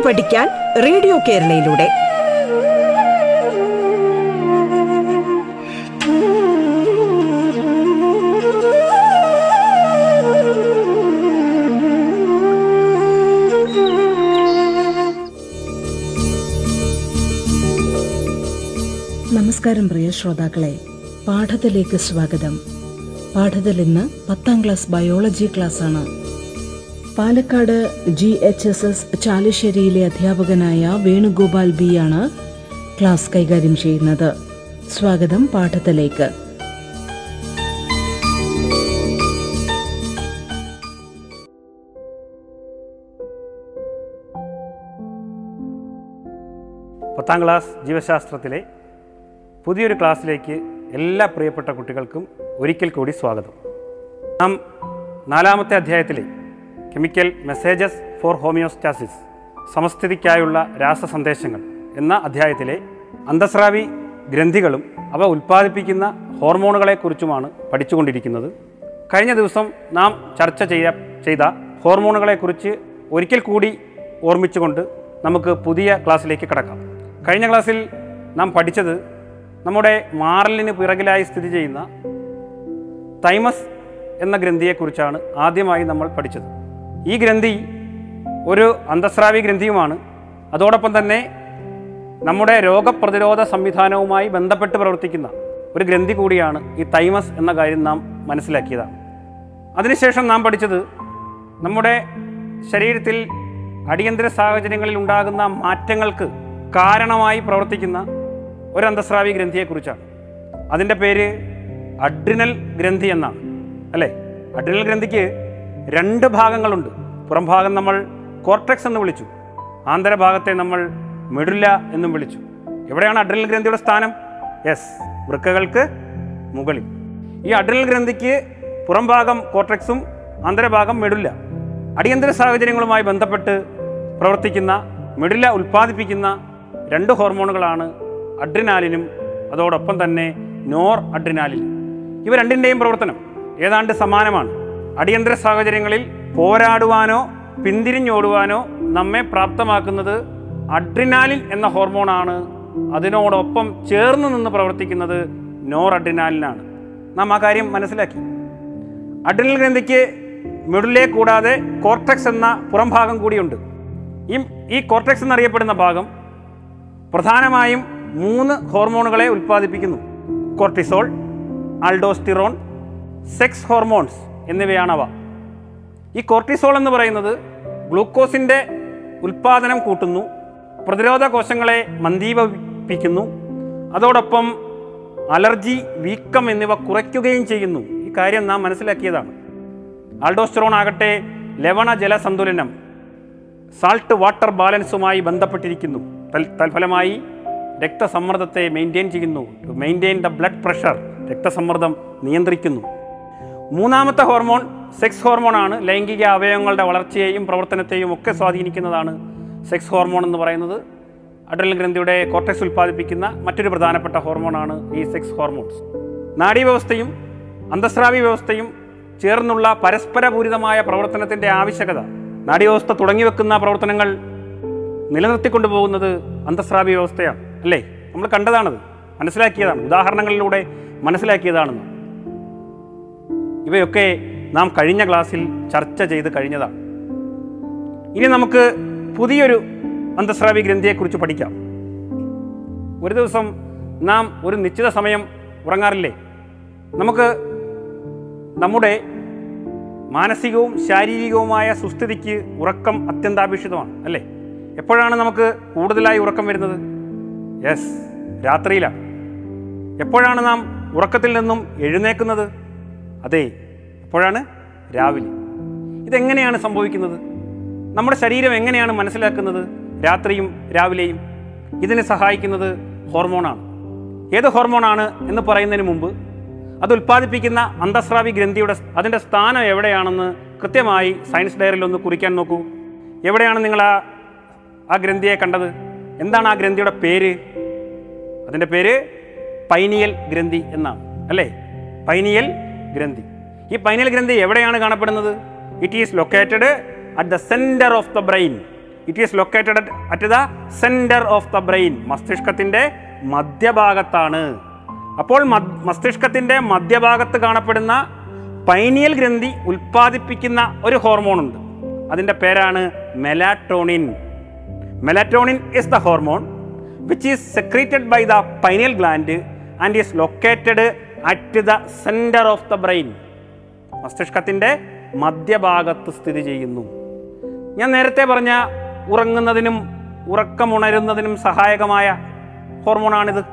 കേട്ടു പഠിക്കാൻ റേഡിയോ കേരളയിലൂടെ. നമസ്കാരം പ്രിയ ശ്രോതാക്കളെ. പാഠത്തിലേക്ക് സ്വാഗതം. പാഠത്തിൽ ഇന്ന് പത്താം ക്ലാസ് ബയോളജി ക്ലാസ് ആണ് Palakkad G H S S ചാലശ്ശേരിയിലെ അധ്യാപകനായ വേണുഗോപാൽ ബി ആണ് ക്ലാസ് കൈകാര്യം ചെയ്യുന്നത്. സ്വാഗതം പാഠത്തിലേക്ക്. പത്താം ക്ലാസ് ജീവശാസ്ത്രത്തിലെ പുതിയൊരു ക്ലാസ്സിലേക്ക് എല്ലാ പ്രിയപ്പെട്ട കുട്ടികൾക്കും ഒരിക്കൽ കൂടി സ്വാഗതം. നാം നാലാമത്തെ അധ്യായത്തിലെ കെമിക്കൽ മെസ്സേജസ് ഫോർ ഹോമിയോസ്റ്റാസിസ് സമസ്ഥിതിക്കായുള്ള രാസസന്ദേശങ്ങൾ എന്ന അധ്യായത്തിലെ അന്തസ്രാവി ഗ്രന്ഥികളും അവ ഉൽപ്പാദിപ്പിക്കുന്ന ഹോർമോണുകളെക്കുറിച്ചുമാണ് പഠിച്ചുകൊണ്ടിരിക്കുന്നത്. കഴിഞ്ഞ ദിവസം നാം ചർച്ച ചെയ്യ ചെയ്ത ഹോർമോണുകളെക്കുറിച്ച് ഒരിക്കൽ കൂടി ഓർമ്മിച്ചുകൊണ്ട് നമുക്ക് പുതിയ ക്ലാസ്സിലേക്ക് കടക്കാം. കഴിഞ്ഞ ക്ലാസ്സിൽ നാം പഠിച്ചത് നമ്മുടെ മാറലിന് പിറകിലായി സ്ഥിതി ചെയ്യുന്ന തൈമസ് എന്ന ഗ്രന്ഥിയെക്കുറിച്ചാണ് ആദ്യമായി നമ്മൾ പഠിച്ചത്. ഈ ഗ്രന്ഥി ഒരു അന്തസ്രാവി ഗ്രന്ഥിയുമാണ്. അതോടൊപ്പം തന്നെ നമ്മുടെ രോഗപ്രതിരോധ സംവിധാനവുമായി ബന്ധപ്പെട്ട് പ്രവർത്തിക്കുന്ന ഒരു ഗ്രന്ഥി കൂടിയാണ് ഈ തൈമസ് എന്ന കാര്യം നാം മനസ്സിലാക്കിയതാണ് അതിനുശേഷം നാം പഠിച്ചത് നമ്മുടെ ശരീരത്തിൽ അടിയന്തര സാഹചര്യങ്ങളിൽ ഉണ്ടാകുന്ന മാറ്റങ്ങൾക്ക് കാരണമായി പ്രവർത്തിക്കുന്ന ഒരു അന്തസ്രാവി ഗ്രന്ഥിയെക്കുറിച്ചാണ് അതിന്റെ പേര് അഡ്രിനൽ ഗ്രന്ഥി എന്നാണ്. അല്ലേ? അഡ്രിനൽ ഗ്രന്ഥിക്ക് രണ്ട് ഭാഗങ്ങളുണ്ട്. പുറം ഭാഗം നമ്മൾ കോർട്ടക്സ് എന്ന് വിളിച്ചു. ആന്തരഭാഗത്തെ നമ്മൾ മെഡുല്ല എന്നും വിളിച്ചു. എവിടെയാണ് അഡ്രിനൽ ഗ്രന്ഥിയുടെ സ്ഥാനം? യെസ് വൃക്കകൾക്ക് മുകളിൽ. ഈ അഡ്രിനൽ ഗ്രന്ഥിക്ക് പുറം ഭാഗം കോർട്ടക്സും ആന്തരഭാഗം മെഡുല്ല അടിയന്തര സാഹചര്യങ്ങളുമായി ബന്ധപ്പെട്ട് പ്രവർത്തിക്കുന്ന മെഡുല്ല ഉൽപ്പാദിപ്പിക്കുന്ന രണ്ട് ഹോർമോണുകളാണ് അഡ്രിനാലിനും അതോടൊപ്പം തന്നെ നോർ അഡ്രിനാലിനും ഇവ രണ്ടിന്റെയും പ്രവർത്തനം ഏതാണ്ട് സമാനമാണ്. അടിയന്തര സാഹചര്യങ്ങളിൽ പോരാടുവാനോ പിന്തിരിഞ്ഞോടുവാനോ നമ്മെ പ്രാപ്തമാക്കുന്നത് അഡ്രിനാലിൻ എന്ന ഹോർമോണാണ്. അതിനോടൊപ്പം ചേർന്ന് നിന്ന് പ്രവർത്തിക്കുന്നത് നോർ അഡ്രിനാലിനാണ് നാം ആ കാര്യം മനസ്സിലാക്കി. അഡ്രിനൽ ഗ്രന്ഥിക്ക് മെഡുലെ കൂടാതെ കോർട്ടക്സ് എന്ന പുറം ഭാഗം കൂടിയുണ്ട്. ഈ ഈ കോർട്ടക്സ് എന്നറിയപ്പെടുന്ന ഭാഗം പ്രധാനമായും മൂന്ന് ഹോർമോണുകളെ ഉൽപ്പാദിപ്പിക്കുന്നു. Cortisol aldosterone sex hormones. എന്നിവയാണവ. ഈ കോർട്ടിസോൾ എന്ന് പറയുന്നത് ഗ്ലൂക്കോസിന്റെ ഉൽപ്പാദനം കൂട്ടുന്നു പ്രതിരോധ കോശങ്ങളെ മന്ദീപിപ്പിക്കുന്നു അതോടൊപ്പം അലർജി വീക്കം എന്നിവ കുറയ്ക്കുകയും ചെയ്യുന്നു. ഈ കാര്യം നാം മനസ്സിലാക്കിയതാണ്. ആൾഡോസ്റ്ററോൺ ആകട്ടെ ലവണ ജലസന്തുലനം സാൾട്ട് വാട്ടർ ബാലൻസുമായി ബന്ധപ്പെട്ടിരിക്കുന്നു. തൽഫലമായി രക്തസമ്മർദ്ദത്തെ മെയിന്റെയിൻ ചെയ്യുന്നു. To maintain the blood pressure രക്തസമ്മർദ്ദം നിയന്ത്രിക്കുന്നു. മൂന്നാമത്തെ ഹോർമോൺ സെക്സ് ഹോർമോണാണ്. ലൈംഗിക അവയവങ്ങളുടെ വളർച്ചയെയും പ്രവർത്തനത്തെയും ഒക്കെ സ്വാധീനിക്കുന്നതാണ് സെക്സ് ഹോർമോൺ എന്ന് പറയുന്നത്. അഡ്രൽ ഗ്രന്ഥിയുടെ കോർട്ടക്സ് ഉൽപ്പാദിപ്പിക്കുന്ന മറ്റൊരു പ്രധാനപ്പെട്ട ഹോർമോണാണ് ഈ സെക്സ് ഹോർമോൺസ്. നാഡീവ്യവസ്ഥയും അന്തസ്രാവി വ്യവസ്ഥയും ചേർന്നുള്ള പരസ്പരപൂരിതമായ പ്രവർത്തനത്തിന്റെ ആവശ്യകത നാഡീവ്യവസ്ഥ തുടങ്ങി വെക്കുന്ന പ്രവർത്തനങ്ങൾ നിലനിർത്തിക്കൊണ്ടു പോകുന്നത് അന്തസ്രാവി വ്യവസ്ഥയാണ് അല്ലേ? നമ്മൾ കണ്ടതാണത്. മനസ്സിലാക്കിയതാണ്. ഉദാഹരണങ്ങളിലൂടെ മനസ്സിലാക്കിയതാണെന്ന്. ഇവയൊക്കെ നാം കഴിഞ്ഞ ക്ലാസ്സിൽ ചർച്ച ചെയ്ത് കഴിഞ്ഞതാണ് ഇനി നമുക്ക് പുതിയൊരു അന്തസ്രാവി ഗ്രന്ഥിയെക്കുറിച്ച് പഠിക്കാം. ഒരു ദിവസം നാം ഒരു നിശ്ചിത സമയം ഉറങ്ങാറില്ലേ? നമുക്ക് നമ്മുടെ മാനസികവും ശാരീരികവുമായ സുസ്ഥിതിക്ക് ഉറക്കം അത്യന്താപേക്ഷിതമാണ് അല്ലേ? എപ്പോഴാണ് നമുക്ക് കൂടുതലായി ഉറക്കം വരുന്നത്? യെസ് രാത്രിയിലാണ്. എപ്പോഴാണ് നാം ഉറക്കത്തിൽ നിന്നും എഴുന്നേക്കുന്നത് അതെ എപ്പോഴാണ് രാവിലെ. ഇതെങ്ങനെയാണ് സംഭവിക്കുന്നത്? നമ്മുടെ ശരീരം എങ്ങനെയാണ് മനസ്സിലാക്കുന്നത് രാത്രിയും രാവിലെയും? ഇതിനെ സഹായിക്കുന്നത് ഹോർമോണാണ്. ഏത് ഹോർമോണാണ് എന്ന് പറയുന്നതിന് മുമ്പ് അത് ഉൽപ്പാദിപ്പിക്കുന്ന അന്തസ്രാവി ഗ്രന്ഥിയുടെ അതിന്റെ സ്ഥാനം എവിടെയാണെന്ന് കൃത്യമായി സയൻസ് ഡയറിയിൽ ഒന്ന് കുറിക്കാൻ നോക്കൂ. എവിടെയാണ് നിങ്ങൾ ആ ആ ഗ്രന്ഥിയെ കണ്ടത്? എന്താണ് ആ ഗ്രന്ഥിയുടെ പേര്? അതിന്റെ പേര് പൈനിയൽ ഗ്രന്ഥി എന്നാണ് അല്ലേ? പൈനിയൽ ഗ്രന്ഥി. ഈ പൈനിയൽ ഗ്രന്ഥി എവിടെയാണ് കാണപ്പെടുന്നത്? It is located at the centre of the brain it is located at the centre of the brain മസ്തിഷ്കത്തിന്റെ മധ്യഭാഗത്താണ്. അപ്പോൾ മസ്തിഷ്കത്തിന്റെ മധ്യഭാഗത്ത് കാണപ്പെടുന്ന പൈനിയൽ ഗ്രന്ഥി ഉൽപ്പാദിപ്പിക്കുന്ന ഒരു ഹോർമോൺ ഉണ്ട് അതിന്റെ പേരാണ് melatonin. Melatonin is the hormone which is secreted by the pineal gland and is located at the centre of the brain. മസ്തിഷ്കത്തിന്റെ മധ്യഭാഗത്ത് സ്ഥിതി ചെയ്യുന്നു. ഞാൻ നേരത്തെ പറഞ്ഞ ഉറങ്ങുന്നതിനും ഉറക്കമുണരുന്നതിനും സഹായകമായ ഹോർമോണാണിത്.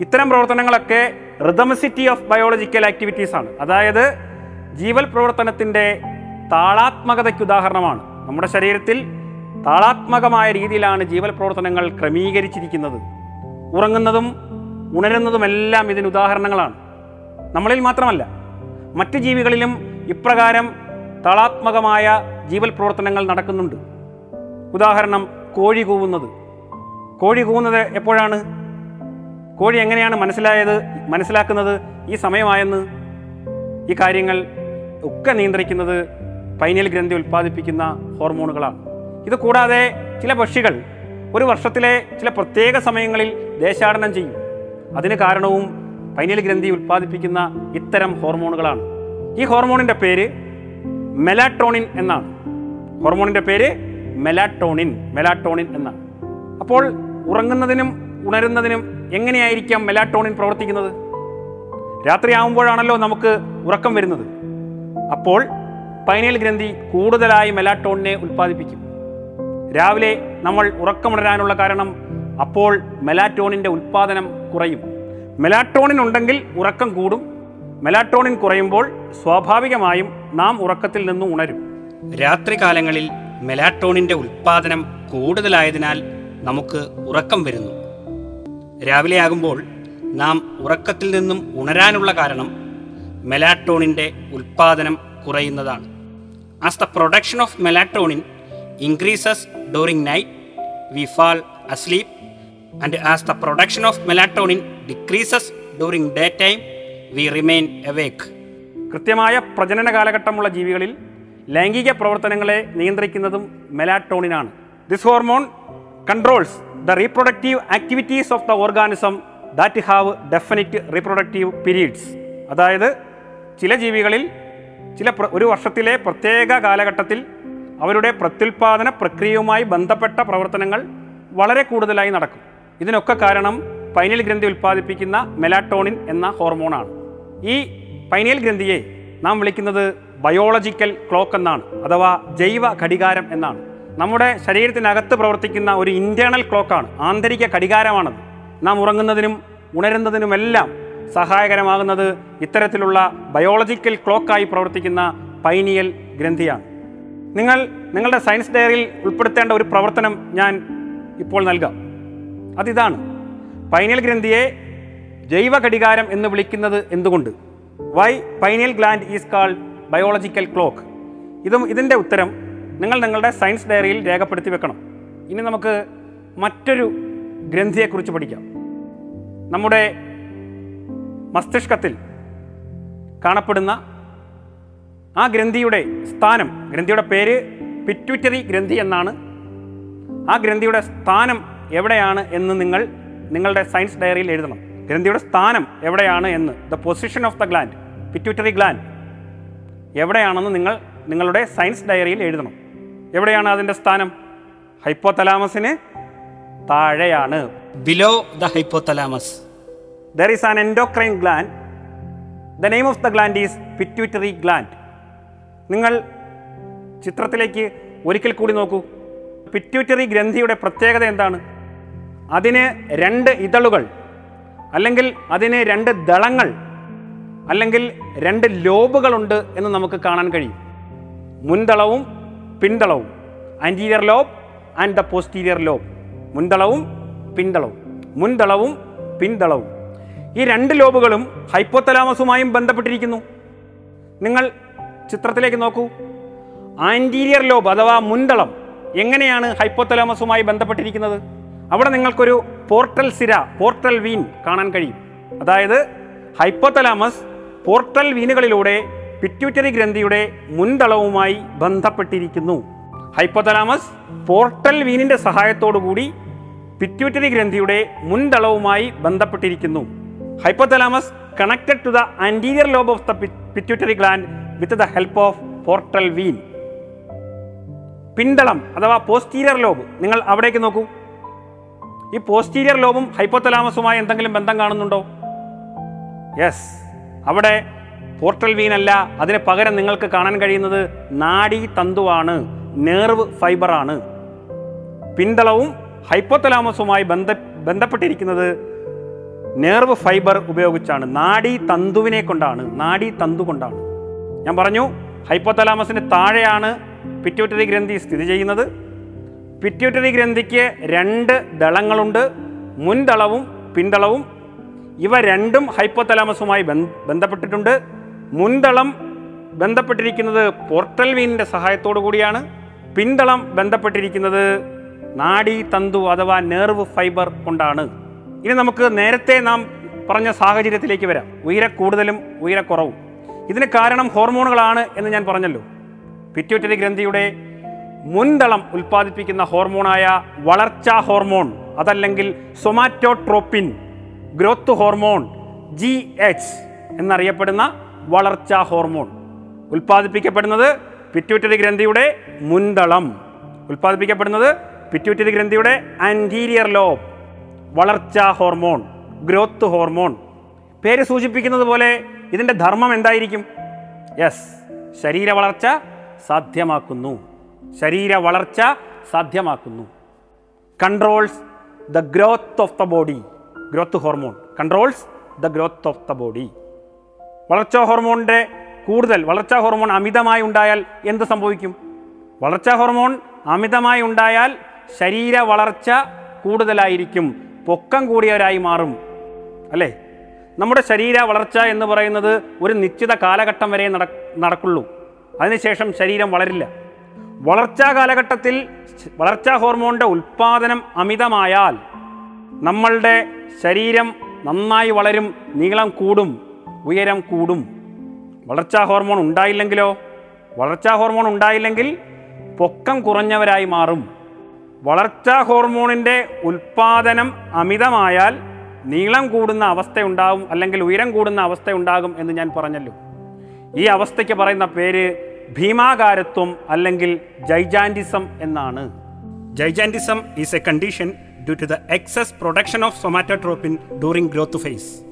ഇത്തരം പ്രവർത്തനങ്ങളൊക്കെ റിതമസിറ്റി ഓഫ് ബയോളജിക്കൽ ആക്ടിവിറ്റീസ് ആണ്. അതായത് ജീവൽ പ്രവർത്തനത്തിന്റെ താളാത്മകതയ്ക്ക് ഉദാഹരണമാണ്. നമ്മുടെ ശരീരത്തിൽ താളാത്മകമായ രീതിയിലാണ് ജീവൽ പ്രവർത്തനങ്ങൾ ക്രമീകരിച്ചിരിക്കുന്നത്. ഉറങ്ങുന്നതും ഉണരുന്നതുമെല്ലാം ഇതിന് ഉദാഹരണങ്ങളാണ്. നമ്മളിൽ മാത്രമല്ല മറ്റ് ജീവികളിലും ഇപ്രകാരം താളാത്മകമായ ജീവൽ പ്രവർത്തനങ്ങൾ നടക്കുന്നുണ്ട്. ഉദാഹരണം കോഴി കൂവുന്നത്. കോഴി കൂവുന്നത് എപ്പോഴാണ്? കോഴി എങ്ങനെയാണ് മനസ്സിലായത് മനസ്സിലാക്കുന്നത് ഈ സമയമായെന്ന്? ഈ കാര്യങ്ങൾ ഒക്കെ നിയന്ത്രിക്കുന്നത് പൈനൽ ഗ്രന്ഥി ഉൽപ്പാദിപ്പിക്കുന്ന ഹോർമോണുകളാണ്. ഇത് കൂടാതെ ചില പക്ഷികൾ ഒരു വർഷത്തിലെ ചില പ്രത്യേക സമയങ്ങളിൽ ദേശാടനം ചെയ്യും. അതിന് കാരണവും പൈനിയൽ ഗ്രന്ഥി ഉൽപ്പാദിപ്പിക്കുന്ന ഇത്തരം ഹോർമോണുകളാണ്. ഈ ഹോർമോണിന്റെ പേര് മെലാട്രോണിൻ എന്നാണ്. ഹോർമോണിന്റെ പേര് മെലാട്ടോണിൻ മെലാട്ടോണിൻ എന്നാണ്. അപ്പോൾ ഉറങ്ങുന്നതിനും ഉണരുന്നതിനും എങ്ങനെയായിരിക്കാം മെലാട്ടോണിൻ പ്രവർത്തിക്കുന്നത്? രാത്രിയാവുമ്പോഴാണല്ലോ നമുക്ക് ഉറക്കം വരുന്നത്. അപ്പോൾ പൈനൽ ഗ്രന്ഥി കൂടുതലായി മെലാട്ടോണിനെ ഉൽപ്പാദിപ്പിക്കും. രാവിലെ നമ്മൾ ഉറക്കമുണരാനുള്ള കാരണം അപ്പോൾ മെലാറ്റോണിന്റെ ഉൽപ്പാദനം കുറയും. മെലാറ്റോണിൻ ഉണ്ടെങ്കിൽ ഉറക്കം കൂടും. മെലാട്ടോണിൻ കുറയുമ്പോൾ സ്വാഭാവികമായും നാം ഉറക്കത്തിൽ നിന്ന് ഉണരും. രാത്രികാലങ്ങളിൽ മെലാട്ടോണിന്റെ ഉൽപ്പാദനം കൂടുതലായതിനാൽ നമുക്ക് ഉറക്കം വരുന്നു. രാവിലെ ആകുമ്പോൾ നാം ഉറക്കത്തിൽ നിന്നും ഉണരാനുള്ള കാരണം മെലാട്ടോണിന്റെ ഉൽപ്പാദനം കുറയുന്നതാണ്. As the production of melatonin increases during night we fall asleep and as the production of melatonin decreases during day time we remain awake കൃത്യമായ പ്രജനന കാലഘട്ടമുള്ള ജീവികളിൽ ലൈംഗിക പ്രവർത്തനങ്ങളെ നിയന്ത്രിക്കുന്നതും മെലാറ്റോണിനാണ്. This hormone controls the reproductive activities of the organism that have definite reproductive periods അതായത് ചില ജീവികളിൽ ചില ഒരു വർഷത്തിലെ പ്രത്യേക കാലഘട്ടത്തിൽ അവരുടെ പ്രത്യുൽപാദന പ്രക്രിയയുമായി ബന്ധപ്പെട്ട പ്രവർത്തനങ്ങൾ വളരെ കൂടുതലായി നടക്കും. ഇതിനൊക്കെ കാരണം പൈനൽ ഗ്രന്ഥി ഉൽപ്പാദിപ്പിക്കുന്ന മെലാട്ടോണിൻ എന്ന ഹോർമോണാണ്. ഈ പൈനൽ ഗ്രന്ഥിയെ നാം വിളിക്കുന്നത് ബയോളജിക്കൽ ക്ലോക്ക് എന്നാണ് അഥവാ ജൈവ ഘടികാരം എന്നാണ്. നമ്മുടെ ശരീരത്തിനകത്ത് പ്രവർത്തിക്കുന്ന ഒരു ഇന്റേർണൽ ക്ലോക്കാണ് ആന്തരിക ഘടികാരമാണത്. നാം ഉറങ്ങുന്നതിനും ഉണരുന്നതിനുമെല്ലാം സഹായകരമാകുന്നത് ഇത്തരത്തിലുള്ള ബയോളജിക്കൽ ക്ലോക്കായി പ്രവർത്തിക്കുന്ന പൈനിയൽ ഗ്രന്ഥിയാണ്. നിങ്ങൾ നിങ്ങളുടെ സയൻസ് ഡയറിയിൽ ഉൾപ്പെടുത്തേണ്ട ഒരു പ്രവർത്തനം ഞാൻ ഇപ്പോൾ നൽകാം. അതിതാണ്. പൈനൽ ഗ്രന്ഥിയെ ജൈവ ഘടികാരം എന്ന് വിളിക്കുന്നത് എന്തുകൊണ്ട്? Why pineal gland is called biological clock ഇതും ഇതിന്റെ ഉത്തരം നിങ്ങൾ നിങ്ങളുടെ സയൻസ് ഡയറിയിൽ രേഖപ്പെടുത്തി വെക്കണം. ഇനി നമുക്ക് മറ്റൊരു ഗ്രന്ഥിയെക്കുറിച്ച് പഠിക്കാം. നമ്മുടെ മസ്തിഷ്കത്തിൽ കാണപ്പെടുന്ന ആ ഗ്രന്ഥിയുടെ സ്ഥാനം ഗ്രന്ഥിയുടെ പേര് പിറ്റ്വിറ്ററി ഗ്രന്ഥി എന്നാണ്. ആ ഗ്രന്ഥിയുടെ സ്ഥാനം എവിടെയാണ് എന്ന് നിങ്ങൾ നിങ്ങളുടെ സയൻസ് ഡയറിയിൽ എഴുതണം. ഗ്രന്ഥിയുടെ സ്ഥാനം എവിടെയാണ് എന്ന് the position of the gland pituitary gland എവിടെയാണെന്ന് നിങ്ങൾ നിങ്ങളുടെ സയൻസ് ഡയറിയിൽ എഴുതണം. എവിടെയാണ് അതിന്റെ സ്ഥാനം? ഹൈപ്പോതലാമസിന് താഴെയാണ്. Below the hypothalamus there is an endocrine gland the name of the gland is pituitary gland നിങ്ങൾ ചിത്രത്തിലേക്ക് ഒരിക്കൽ കൂടി നോക്കൂ. പിറ്റ്യൂറ്ററി ഗ്രന്ഥിയുടെ പ്രത്യേകത എന്താണ്? അതിന് രണ്ട് ഇതളുകൾ അല്ലെങ്കിൽ അതിന് രണ്ട് ദളങ്ങൾ അല്ലെങ്കിൽ രണ്ട് ലോബുകളുണ്ട് എന്ന് നമുക്ക് കാണാൻ കഴിയും. മുൻതളവും പിന്തളവും anterior lobe and the posterior lobe മുൻതളവും പിന്തളവും മുൻതളവും പിന്തളവും ഈ രണ്ട് ലോബുകളും ഹൈപ്പോത്തലാമസുമായും ബന്ധപ്പെട്ടിരിക്കുന്നു. നിങ്ങൾ ചിത്രത്തിലേക്ക് നോക്കൂ. ആന്റീരിയർ ലോബ് അഥവാ മുൻതളം എങ്ങനെയാണ് ഹൈപ്പോത്തലാമസുമായി ബന്ധപ്പെട്ടിരിക്കുന്നത്? അവിടെ നിങ്ങൾക്കൊരു പോർട്ടൽ സിര പോർട്ടൽ വീൻ കാണാൻ കഴിയും. അതായത് ഹൈപ്പോതലാമസ് പോർട്ടൽ വീനുകളിലൂടെ പിറ്റ്യൂറ്ററി ഗ്രന്ഥിയുടെ മുൻതളവുമായി ബന്ധപ്പെട്ടിരിക്കുന്നു. ഹൈപ്പോതലാമസ് പോർട്ടൽ വീനിന്റെ കൂടി പിറ്റ്യൂറ്ററി ഗ്രന്ഥിയുടെ മുൻതളവുമായി ബന്ധപ്പെട്ടിരിക്കുന്നു. Hypothalamus connected to the anterior lobe of the pituitary gland with the help of portal vein. പിന്തളം അഥവാ പോസ്റ്റീരിയർ ലോബ് നിങ്ങൾ അവിടേക്ക് നോക്കൂ. ഈ പോസ്റ്റീരിയർ ലോബും ഹൈപ്പോത്തലാമസുമായി എന്തെങ്കിലും ബന്ധം കാണുന്നുണ്ടോ? യെസ് അവിടെ പോർട്ടൽ വീൻ അല്ല. അതിന് പകരം നിങ്ങൾക്ക് കാണാൻ കഴിയുന്നത് നാഡീ തന്തുവാണ്. നേർവ് ഫൈബറാണ് പിന്തളവും ഹൈപ്പോത്തലാമസുമായി ബന്ധ ബന്ധപ്പെട്ടിരിക്കുന്നത് നേർവ് ഫൈബർ ഉപയോഗിച്ചാണ്. നാഡീ തന്തുവിനെ കൊണ്ടാണ്. നാഡീ തന്തു കൊണ്ടാണ്. ഞാൻ പറഞ്ഞു ഹൈപ്പോത്തലാമസിന് താഴെയാണ് പിറ്റ്യൂട്ടറി ഗ്രന്ഥി സ്ഥിതി ചെയ്യുന്നത്. പിറ്റ്യൂട്ടറി ഗ്രന്ഥിക്ക് രണ്ട് ദളങ്ങളുണ്ട് മുൻതളവും പിന്തളവും ഇവ രണ്ടും ഹൈപ്പോതലാമസുമായി ബന്ധപ്പെട്ടിട്ടുണ്ട്. മുൻതളം ബന്ധപ്പെട്ടിരിക്കുന്നത് പോർട്ടൽ വീനിന്റെ സഹായത്തോടു കൂടിയാണ്. പിന്തളം ബന്ധപ്പെട്ടിരിക്കുന്നത് നാഡി തന്തു അഥവാ നേർവ് ഫൈബർ കൊണ്ടാണ്. ഇനി നമുക്ക് നേരത്തെ നാം പറഞ്ഞ സാഹചര്യത്തിലേക്ക് വരാം. ഉയര കൂടുതലും ഉയരക്കുറവും ഇതിന് കാരണം ഹോർമോണുകളാണ് എന്ന് ഞാൻ പറഞ്ഞല്ലോ. പിറ്റ്യൂട്ടറി ഗ്രന്ഥിയുടെ മുൻതളം ഉൽപ്പാദിപ്പിക്കുന്ന ഹോർമോണായ വളർച്ചാ ഹോർമോൺ അതല്ലെങ്കിൽ somatotropin growth hormone G H എന്നറിയപ്പെടുന്ന വളർച്ചാ ഹോർമോൺ. ഉൽപ്പാദിപ്പിക്കപ്പെടുന്നത് പിറ്റ്യൂട്ടറി ഗ്രന്ഥിയുടെ മുൻതളം. ഉൽപ്പാദിപ്പിക്കപ്പെടുന്നത് പിറ്റ്യൂട്ടറി ഗ്രന്ഥിയുടെ ആന്റീരിയർ ലോബ് വളർച്ചാ ഹോർമോൺ ഗ്രോത്ത് ഹോർമോൺ. പേര് സൂചിപ്പിക്കുന്നത് പോലെ ഇതിന്റെ ധർമ്മം എന്തായിരിക്കും? യെസ് ശരീര വളർച്ച സാധ്യമാക്കുന്നു. ശരീര വളർച്ച സാധ്യമാക്കുന്നു. Controls the growth of the body growth hormone controls the growth of the body വളർച്ചാ ഹോർമോണിന്റെ കൂടുതൽ വളർച്ചാ ഹോർമോൺ അമിതമായി ഉണ്ടായാൽ എന്ത് സംഭവിക്കും? വളർച്ചാ ഹോർമോൺ അമിതമായി ഉണ്ടായാൽ ശരീര വളർച്ച കൂടുതലായിരിക്കും. പൊക്കം കൂടിയവരായി മാറും. അല്ലേ? നമ്മുടെ ശരീര വളർച്ച എന്ന് പറയുന്നത് ഒരു നിശ്ചിത കാലഘട്ടം വരെ നട നടക്കുള്ളൂ. അതിനുശേഷം ശരീരം വളരില്ല. വളർച്ചാ കാലഘട്ടത്തിൽ വളർച്ചാ ഹോർമോണിന്റെ ഉൽപ്പാദനം അമിതമായാൽ നമ്മളുടെ ശരീരം നന്നായി വളരും നീളം കൂടും ഉയരം കൂടും. വളർച്ചാ ഹോർമോൺ ഉണ്ടായില്ലെങ്കിലോ? വളർച്ചാ ഹോർമോൺ ഉണ്ടായില്ലെങ്കിൽ പൊക്കം കുറഞ്ഞവരായി മാറും. വളർച്ചാ ഹോർമോണിന്റെ ഉൽപ്പാദനം അമിതമായാൽ നീളം കൂടുന്ന അവസ്ഥയുണ്ടാകും അല്ലെങ്കിൽ ഉയരം കൂടുന്ന അവസ്ഥയുണ്ടാകും എന്ന് ഞാൻ പറഞ്ഞല്ലോ. ഈ അവസ്ഥയ്ക്ക് പറയുന്ന പേര് ഭീമാകാരത്വം അല്ലെങ്കിൽ ജൈജാൻഡിസം എന്നാണ്. Gigantism is a condition due to the excess production of somatotropin during growth phase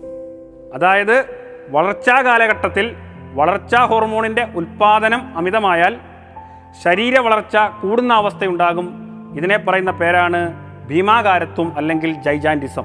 അതായത് വളർച്ചാ കാലഘട്ടത്തിൽ വളർച്ചാ ഹോർമോണിന്റെ ഉൽപ്പാദനം അമിതമായാൽ ശരീര വളർച്ച കൂടുന്ന അവസ്ഥയുണ്ടാകും. ഇതിനെ പറയുന്ന പേരാണ് ഭീമാകാരത്വം അല്ലെങ്കിൽ ജൈജാന്റിസം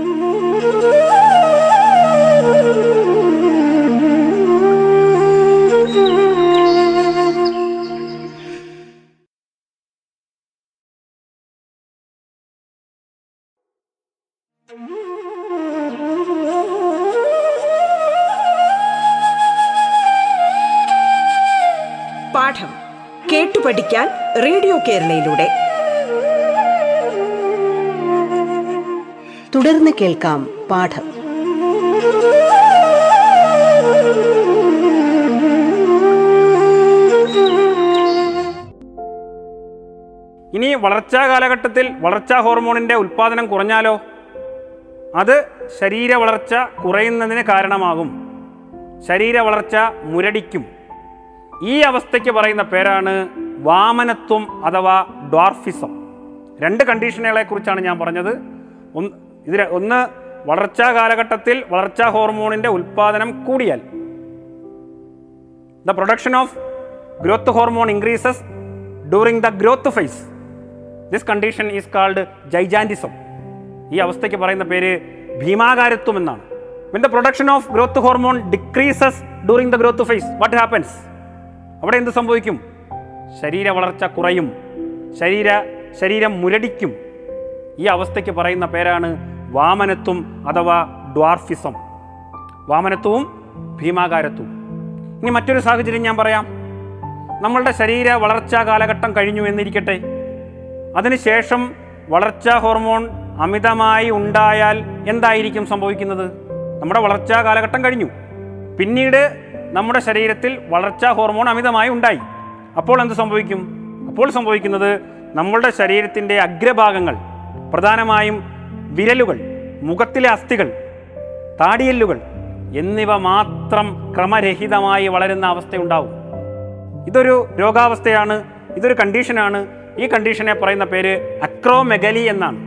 പഠിക്കാൻ റേഡിയോ കേരളയിലൂടെ. തുടർന്ന് കേൾക്കാം പാഠം. ഇനി വളർച്ചാ കാലഘട്ടത്തിൽ വളർച്ചാ ഹോർമോണിന്റെ ഉൽപ്പാദനം കുറഞ്ഞാലോ? അത് ശരീര വളർച്ച കുറയുന്നതിന് കാരണമാകും. ശരീര വളർച്ച മുരടിക്കും. ഈ അവസ്ഥയ്ക്ക് പറയുന്ന പേരാണ് വാമനത്വം അഥവാ ഡ്വാർഫിസം. രണ്ട് കണ്ടീഷനുകളെ കുറിച്ചാണ് ഞാൻ പറഞ്ഞത്. ഒന്ന് ഇതിൽ ഒന്ന് വളർച്ചാ കാലഘട്ടത്തിൽ വളർച്ചാ ഹോർമോണിന്റെ ഉൽപ്പാദനം കൂടിയാൽ. The production of growth hormone increases during the growth phase this condition is called gigantism ഈ അവസ്ഥയ്ക്ക് പറയുന്ന പേര് ഭീമാകാരത്വം എന്നാണ്. When the production of growth hormone decreases during the growth phase what happens അവിടെ എന്ത് സംഭവിക്കും? ശരീര വളർച്ച കുറയും. ശരീര ശരീരം മുരടിക്കും. ഈ അവസ്ഥയ്ക്ക് പറയുന്ന പേരാണ് വാമനത്വം അഥവാ ഡ്വാർഫിസം വാമനത്വവും ഭീമാകാരത്വവും. ഇനി മറ്റൊരു സാഹചര്യം ഞാൻ പറയാം. നമ്മളുടെ ശരീര വളർച്ചാ കാലഘട്ടം കഴിഞ്ഞു എന്നിരിക്കട്ടെ. അതിനുശേഷം വളർച്ചാ ഹോർമോൺ അമിതമായി ഉണ്ടായാൽ എന്തായിരിക്കും സംഭവിക്കുന്നത്? നമ്മുടെ വളർച്ചാ കാലഘട്ടം കഴിഞ്ഞു. പിന്നീട് നമ്മുടെ ശരീരത്തിൽ വളർച്ചാ ഹോർമോൺ അമിതമായി ഉണ്ടായി. അപ്പോൾ എന്ത് സംഭവിക്കും? അപ്പോൾ സംഭവിക്കുന്നത് നമ്മളുടെ ശരീരത്തിന്റെ അഗ്രഭാഗങ്ങൾ പ്രധാനമായും വിരലുകൾ മുഖത്തിലെ അസ്ഥികൾ താടിയെല്ലുകൾ എന്നിവ മാത്രം ക്രമരഹിതമായി വളരുന്ന അവസ്ഥയുണ്ടാവും ഇതൊരു രോഗാവസ്ഥയാണ് ഇതൊരു കണ്ടീഷനാണ്. ഈ കണ്ടീഷനെ പറയുന്ന പേര് അക്രോമെഗലി എന്നാണ്.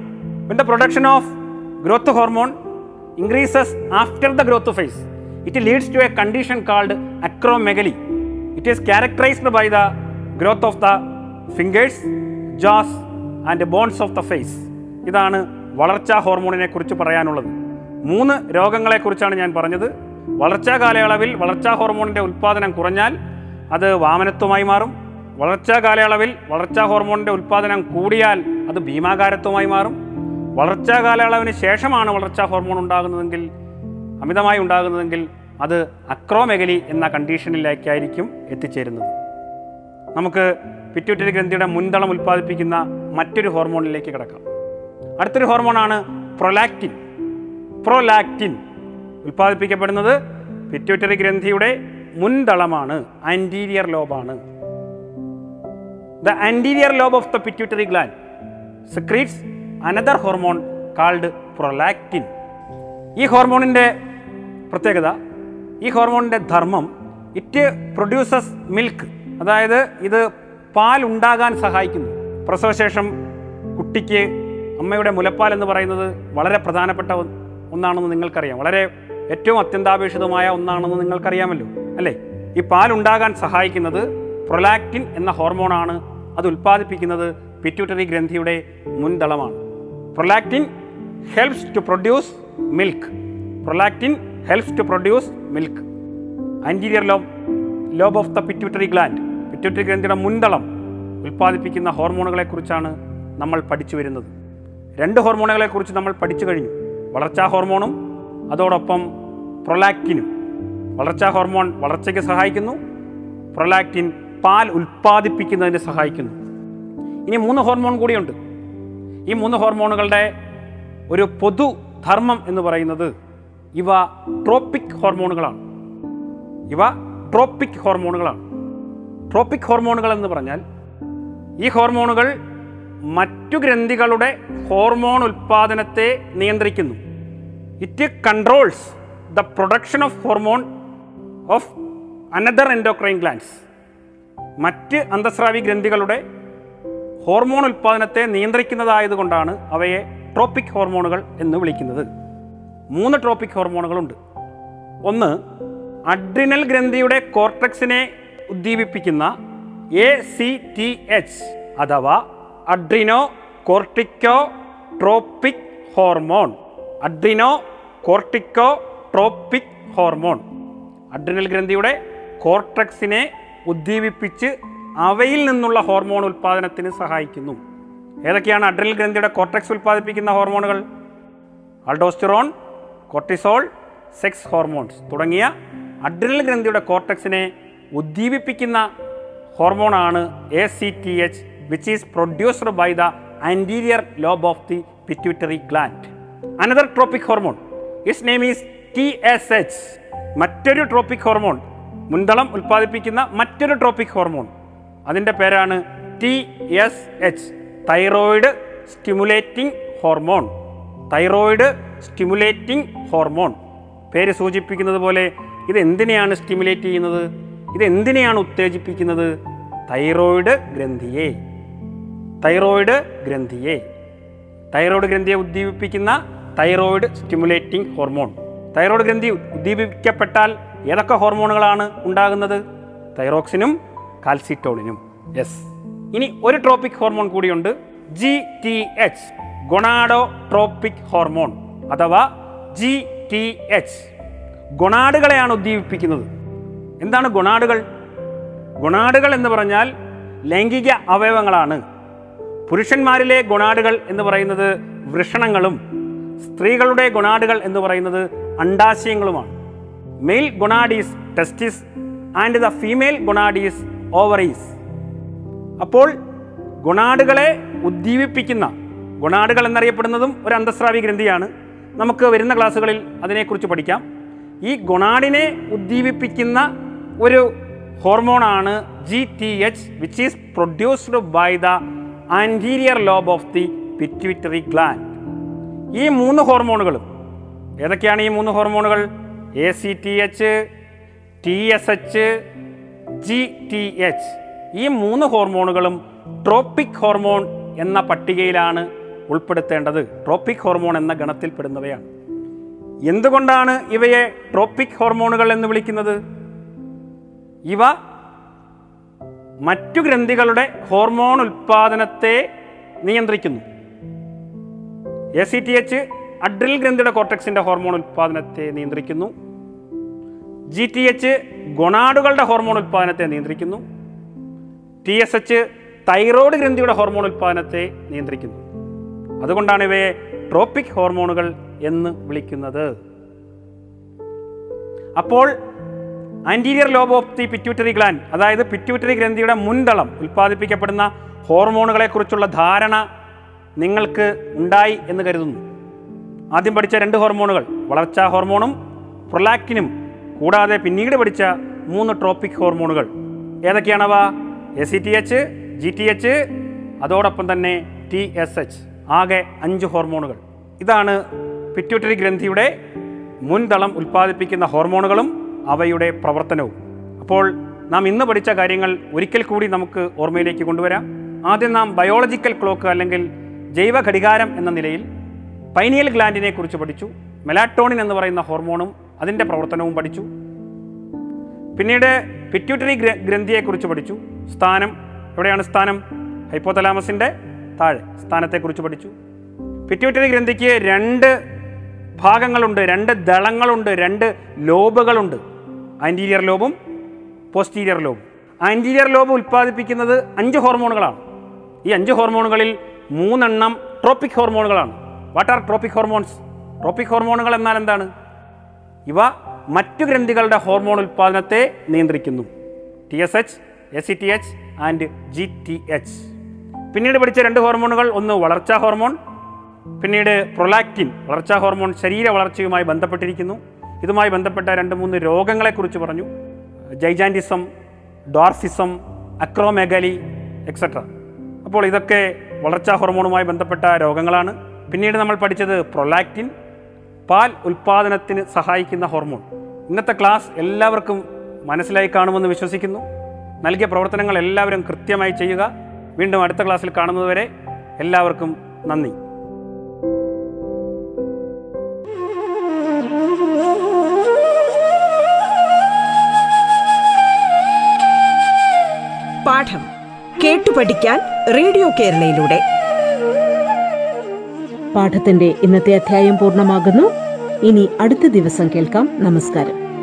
When the production of growth hormone increases after the growth phase it leads to a condition called acromegaly it is characterised by the growth of the fingers jaws and bones of the face ഇതാണ് വളർച്ചാ ഹോർമോണിനെ കുറിച്ച് പറയാനുള്ളത്. മൂന്ന് രോഗങ്ങളെക്കുറിച്ചാണ് ഞാൻ പറഞ്ഞത്. വളർച്ചാ കാലയളവിൽ വളർച്ചാ ഹോർമോണിന്റെ ഉൽപ്പാദനം കുറഞ്ഞാൽ അത് വാമനത്വമായി മാറും. വളർച്ചാ കാലയളവിൽ വളർച്ചാ ഹോർമോണിന്റെ ഉൽപ്പാദനം കൂടിയാൽ അത് ഭീമാകാരത്വമായി മാറും. വളർച്ചാ കാലയളവിന് ശേഷമാണ് വളർച്ചാ ഹോർമോൺ ഉണ്ടാകുന്നതെങ്കിൽ അമിതമായി ഉണ്ടാകുന്നതെങ്കിൽ അത് അക്രോമെഗലി എന്ന കണ്ടീഷനിലേക്കായിരിക്കും എത്തിച്ചേരുന്നത്. നമുക്ക് പിറ്റ്യൂട്ടറി ഗ്രന്ഥിയുടെ മുൻതളം ഉൽപ്പാദിപ്പിക്കുന്ന മറ്റൊരു ഹോർമോണിലേക്ക് കിടക്കാം. അടുത്തൊരു ഹോർമോണാണ് പ്രൊലാക്റ്റിൻ. പ്രൊലാക്റ്റിൻ ഉൽപ്പാദിപ്പിക്കപ്പെടുന്നത് പിറ്റ്യൂട്ടറി ഗ്രന്ഥിയുടെ മുൻതളമാണ് anterior ലോബാണ് the anterior lobe of the pituitary gland secretes another hormone called prolactin ഈ ഹോർമോണിന്റെ പ്രത്യേകത ഈ ഹോർമോണിന്റെ ധർമ്മം ഇറ്റ് പ്രൊഡ്യൂസസ് മിൽക്ക് അതായത് ഇത് പാൽ ഉണ്ടാകാൻ സഹായിക്കുന്നു. പ്രസവശേഷം കുട്ടിക്ക് അമ്മയുടെ മുലപ്പാൽ എന്ന് പറയുന്നത് വളരെ പ്രധാനപ്പെട്ട ഒന്നാണെന്ന് നിങ്ങൾക്കറിയാം. വളരെ ഏറ്റവും അത്യന്താപേക്ഷിതമായ ഒന്നാണെന്ന് നിങ്ങൾക്കറിയാമല്ലോ അല്ലേ? ഈ പാൽ ഉണ്ടാകാൻ സഹായിക്കുന്നത് പ്രൊലാക്റ്റിൻ എന്ന ഹോർമോണാണ്. അത് ഉൽപ്പാദിപ്പിക്കുന്നത് പിറ്റ്യൂട്ടറി ഗ്രന്ഥിയുടെ മുൻതളമാണ് prolactin helps to produce milk prolactin helps to produce milk anterior lobe lobe of the pituitary gland pituitary ഗ്രന്ഥിയുടെ മുൻതളം ഉൽപ്പാദിപ്പിക്കുന്ന ഹോർമോണുകളെക്കുറിച്ചാണ് നമ്മൾ പഠിച്ചു വരുന്നത്. രണ്ട് ഹോർമോണുകളെക്കുറിച്ച് നമ്മൾ പഠിച്ചു കഴിഞ്ഞു. വളർച്ചാ ഹോർമോണും അതോടൊപ്പം പ്രൊലാക്റ്റിനും. വളർച്ചാ ഹോർമോൺ വളർച്ചയ്ക്ക് സഹായിക്കുന്നു. പ്രൊലാക്റ്റിൻ പാൽ ഉൽപ്പാദിപ്പിക്കുന്നതിന് സഹായിക്കുന്നു. ഇനി മൂന്ന് ഹോർമോൺ കൂടിയുണ്ട്. ഈ മൂന്ന് ഹോർമോണുകളുടെ ഒരു പൊതു ധർമ്മം എന്ന് പറയുന്നത് ഇവ ട്രോപ്പിക് ഹോർമോണുകളാണ്. ഇവ ട്രോപ്പിക് ഹോർമോണുകളാണ്. ട്രോപ്പിക് ഹോർമോണുകൾ എന്ന് പറഞ്ഞാൽ ഈ ഹോർമോണുകൾ മറ്റു ഗ്രന്ഥികളുടെ ഹോർമോൺ ഉൽപ്പാദനത്തെ നിയന്ത്രിക്കുന്നു. It controls the production of hormone of another endocrine glands മറ്റ് അന്തസ്രാവി ഗ്രന്ഥികളുടെ ഹോർമോൺ ഉൽപ്പാദനത്തെ നിയന്ത്രിക്കുന്നതായതുകൊണ്ടാണ് അവയെ ട്രോപ്പിക് ഹോർമോണുകൾ എന്ന് വിളിക്കുന്നത്. മൂന്ന് ട്രോപ്പിക് ഹോർമോണുകളുണ്ട്. ഒന്ന് അഡ്രിനൽ ഗ്രന്ഥിയുടെ കോർട്ടക്സിനെ ഉദ്ദീപിപ്പിക്കുന്ന എ സി ടി എച്ച് അഥവാ adrenocorticotropic hormone. Adrenocorticotropic hormone. Adrenal ഗ്രന്ഥിയുടെ കോർട്ടക്സിനെ ഉദ്ദീപിപ്പിച്ച് അവയിൽ നിന്നുള്ള ഹോർമോൺ ഉൽപ്പാദനത്തിന് സഹായിക്കുന്നു. ഏതൊക്കെയാണ് അഡ്രിനൽ ഗ്രന്ഥിയുടെ കോർട്ടക്സ് ഉൽപ്പാദിപ്പിക്കുന്ന ഹോർമോണുകൾ? ആൾഡോസ്റ്റിറോൺ കോർട്ടിസോൾ സെക്സ് ഹോർമോൺസ് തുടങ്ങിയ അഡ്രിനൽ ഗ്രന്ഥിയുടെ കോർട്ടക്സിനെ ഉദ്ദീപിപ്പിക്കുന്ന ഹോർമോണാണ് A C T H which is produced by the anterior lobe of the pituitary gland another tropic hormone is name is T S H മറ്റൊരു tropic hormone മുൻതളം ഉൽപ്പാദിപ്പിക്കുന്ന മറ്റൊരു tropic hormone അതിന്റെ പേരാണ് T S H thyroid stimulating hormone thyroid stimulating hormone പേര് സൂചിപ്പിക്കുന്നത് പോലെ ഇത് എന്തിനെയാണ് സ്റ്റിമുലേറ്റ് ചെയ്യുന്നത്? ഇത് എന്തിനെയാണ് ഉത്തേജിപ്പിക്കുന്നത്? തൈറോയിഡ് ഗ്രന്ഥിയെ. തൈറോയിഡ് ഗ്രന്ഥിയെ. തൈറോയിഡ് ഗ്രന്ഥിയെ ഉദ്ദീപിപ്പിക്കുന്ന തൈറോയിഡ് സ്റ്റിമുലേറ്റിംഗ് ഹോർമോൺ തൈറോയിഡ് ഗ്രന്ഥി ഉദ്ദീപിക്കപ്പെട്ടാൽ ഏതൊക്കെ ഹോർമോണുകളാണ് ഉണ്ടാകുന്നത്? തൈറോക്സിനും കാൽസിറ്റോളിനും. യെസ് ഇനി ഒരു ട്രോപ്പിക് ഹോർമോൺ കൂടിയുണ്ട്. G T H gonadotropic hormone. അഥവാ ജി ടി എച്ച്. ഗുണാടുകളെയാണ് ഉദ്ദീപിപ്പിക്കുന്നത്. എന്താണ് ഗുണാടുകൾ ഗുണാടുകൾ എന്ന് പറഞ്ഞാൽ ലൈംഗിക അവയവങ്ങളാണ്. പുരുഷന്മാരിലെ ഗുണാടുകൾ എന്ന് പറയുന്നത് വൃഷണങ്ങളും സ്ത്രീകളുടെ ഗുണാടുകൾ എന്ന് പറയുന്നത് അണ്ടാശയങ്ങളുമാണ് male gonads testis and the female gonads ovaries. അപ്പോൾ ഗുണാടുകളെ ഉദ്ദീപിപ്പിക്കുന്ന ഗുണാടുകൾ എന്നറിയപ്പെടുന്നതും ഒരു അന്തസ്രാവി ഗ്രന്ഥിയാണ് നമുക്ക് വരുന്ന ക്ലാസ്സുകളിൽ അതിനെക്കുറിച്ച് പഠിക്കാം. ഈ ഗുണാടിനെ ഉദ്ദീപിപ്പിക്കുന്ന ഒരു ഹോർമോണാണ് G T H which is produced by the anterior lobe of the pituitary gland ഈ മൂന്ന് ഹോർമോണുകളും ഏതൊക്കെയാണ് ഈ മൂന്ന് ഹോർമോണുകൾ? A C T H T S H G T H ഈ മൂന്ന് ഹോർമോണുകളും ട്രോപ്പിക് ഹോർമോൺ എന്ന പട്ടികയിലാണ് ഉൾപ്പെടുത്തേണ്ടത് ട്രോപ്പിക് ഹോർമോൺ എന്ന ഗണത്തിൽപ്പെടുന്നവയാണ്. എന്തുകൊണ്ടാണ് ഇവയെ ട്രോപ്പിക് ഹോർമോണുകൾ എന്ന് വിളിക്കുന്നത്? ഇവ മറ്റു ഗ്രന്ഥികളുടെ ഹോർമോൺ ഉൽപ്പാദനത്തെ നിയന്ത്രിക്കുന്നു. A C T H adrenal ഗ്രന്ഥിയുടെ കോർട്ടക്സിന്റെ ഹോർമോൺ ഉൽപ്പാദനത്തെ നിയന്ത്രിക്കുന്നു. ജി ടി എച്ച് ഗൊണാഡുകളുടെ ഹോർമോൺ ഉൽപ്പാദനത്തെ നിയന്ത്രിക്കുന്നു. ടി എസ് എച്ച് തൈറോയ്ഡ് ഗ്രന്ഥിയുടെ ഹോർമോൺ ഉൽപ്പാദനത്തെ നിയന്ത്രിക്കുന്നു. അതുകൊണ്ടാണ് ഇവയെ ട്രോപ്പിക് ഹോർമോണുകൾ എന്ന് വിളിക്കുന്നത്. അപ്പോൾ anterior lobe of the pituitary gland അതായത് പിറ്റ്യൂട്ടറി ഗ്രന്ഥിയുടെ മുൻതളം ഉൽപ്പാദിപ്പിക്കപ്പെടുന്ന ഹോർമോണുകളെക്കുറിച്ചുള്ള ധാരണ നിങ്ങൾക്ക് ഉണ്ടായി എന്ന് കരുതുന്നു. ആദ്യം പഠിച്ച രണ്ട് ഹോർമോണുകൾ വളർച്ചാ ഹോർമോണും പ്രൊലാക്റ്റിനും കൂടാതെ പിന്നീട് പഠിച്ച മൂന്ന് ട്രോപ്പിക് ഹോർമോണുകൾ. ഏതൊക്കെയാണവ? A C T H G T H അതോടൊപ്പം തന്നെ ടി എസ് എച്ച് ആകെ അഞ്ച് ഹോർമോണുകൾ. ഇതാണ് പിറ്റ്യൂട്ടറി ഗ്രന്ഥിയുടെ മുൻതളം ഉൽപ്പാദിപ്പിക്കുന്ന ഹോർമോണുകളും അവയുടെ പ്രവർത്തനവും. അപ്പോൾ നാം ഇന്ന് പഠിച്ച കാര്യങ്ങൾ ഒരിക്കൽ കൂടി നമുക്ക് ഓർമ്മയിലേക്ക് കൊണ്ടുവരാം. ആദ്യം നാം ബയോളജിക്കൽ ക്ലോക്ക് അല്ലെങ്കിൽ ജൈവ ഘടികാരം എന്ന നിലയിൽ പൈനിയൽ ഗ്ലാൻഡിനെ കുറിച്ച് പഠിച്ചു. മെലാറ്റോണിൻ എന്ന് പറയുന്ന ഹോർമോണും അതിന്റെ പ്രവർത്തനവും പഠിച്ചു. പിന്നീട് പിറ്റ്യൂട്ടറി ഗ്ര ഗ്രന്ഥിയെക്കുറിച്ച് പഠിച്ചു. സ്ഥാനം എവിടെയാണ് സ്ഥാനം? ഹൈപ്പോതലാമസിന്റെ താഴെ സ്ഥാനത്തെക്കുറിച്ച് പഠിച്ചു. പിറ്റ്യൂട്ടറി ഗ്രന്ഥിക്ക് രണ്ട് ഭാഗങ്ങളുണ്ട് രണ്ട് ദളങ്ങളുണ്ട് രണ്ട് ലോബുകളുണ്ട്. ആന്റീരിയർ ലോബും പോസ്റ്റീരിയർ ലോബും ആന്റീരിയർ ലോബ് ഉൽപ്പാദിപ്പിക്കുന്നത് അഞ്ച് ഹോർമോണുകളാണ് ഈ അഞ്ച് ഹോർമോണുകളിൽ മൂന്നെണ്ണം tropic ഹോർമോണുകളാണ് what are tropic hormones tropic ഹോർമോണുകൾ എന്നാൽ എന്താണ്? ഇവ മറ്റു ഗ്രന്ഥികളുടെ ഹോർമോൺ ഉൽപ്പാദനത്തെ നിയന്ത്രിക്കുന്നു. T S H S C T H and G T H പിന്നീട് പഠിച്ച രണ്ട് ഹോർമോണുകൾ ഒന്ന് വളർച്ചാ ഹോർമോൺ പിന്നീട് പ്രൊലാക്റ്റിൻ വളർച്ചാ ഹോർമോൺ ശരീര വളർച്ചയുമായി ബന്ധപ്പെട്ടിരിക്കുന്നു. ഇതുമായി ബന്ധപ്പെട്ട രണ്ട് മൂന്ന് രോഗങ്ങളെക്കുറിച്ച് പറഞ്ഞു. ജൈജാന്റിസം ഡോർഫിസം അക്രോമെഗലി എക്സെട്ര അപ്പോൾ ഇതൊക്കെ വളർച്ചാ ഹോർമോണുമായി ബന്ധപ്പെട്ട രോഗങ്ങളാണ്. പിന്നീട് നമ്മൾ പഠിച്ചത് പ്രൊലാക്റ്റിൻ പാൽ ഉൽപ്പാദനത്തിന് സഹായിക്കുന്ന ഹോർമോൺ. ഇന്നത്തെ ക്ലാസ് എല്ലാവർക്കും മനസ്സിലായി കാണുമെന്ന് വിശ്വസിക്കുന്നു. നൽകിയ പ്രവർത്തനങ്ങൾ എല്ലാവരും കൃത്യമായി ചെയ്യുക. വീണ്ടും അടുത്ത ക്ലാസ്സിൽ കാണുന്നതുവരെ എല്ലാവർക്കും നന്ദി. പാഠം കേട്ടു പഠിക്കാൻ റേഡിയോ കേരളയിലൂടെ. പാഠത്തിന്റെ ഇന്നത്തെ അധ്യായം പൂർണമാകുന്നു. ഇനി അടുത്ത ദിവസം കേൾക്കാം. നമസ്കാരം.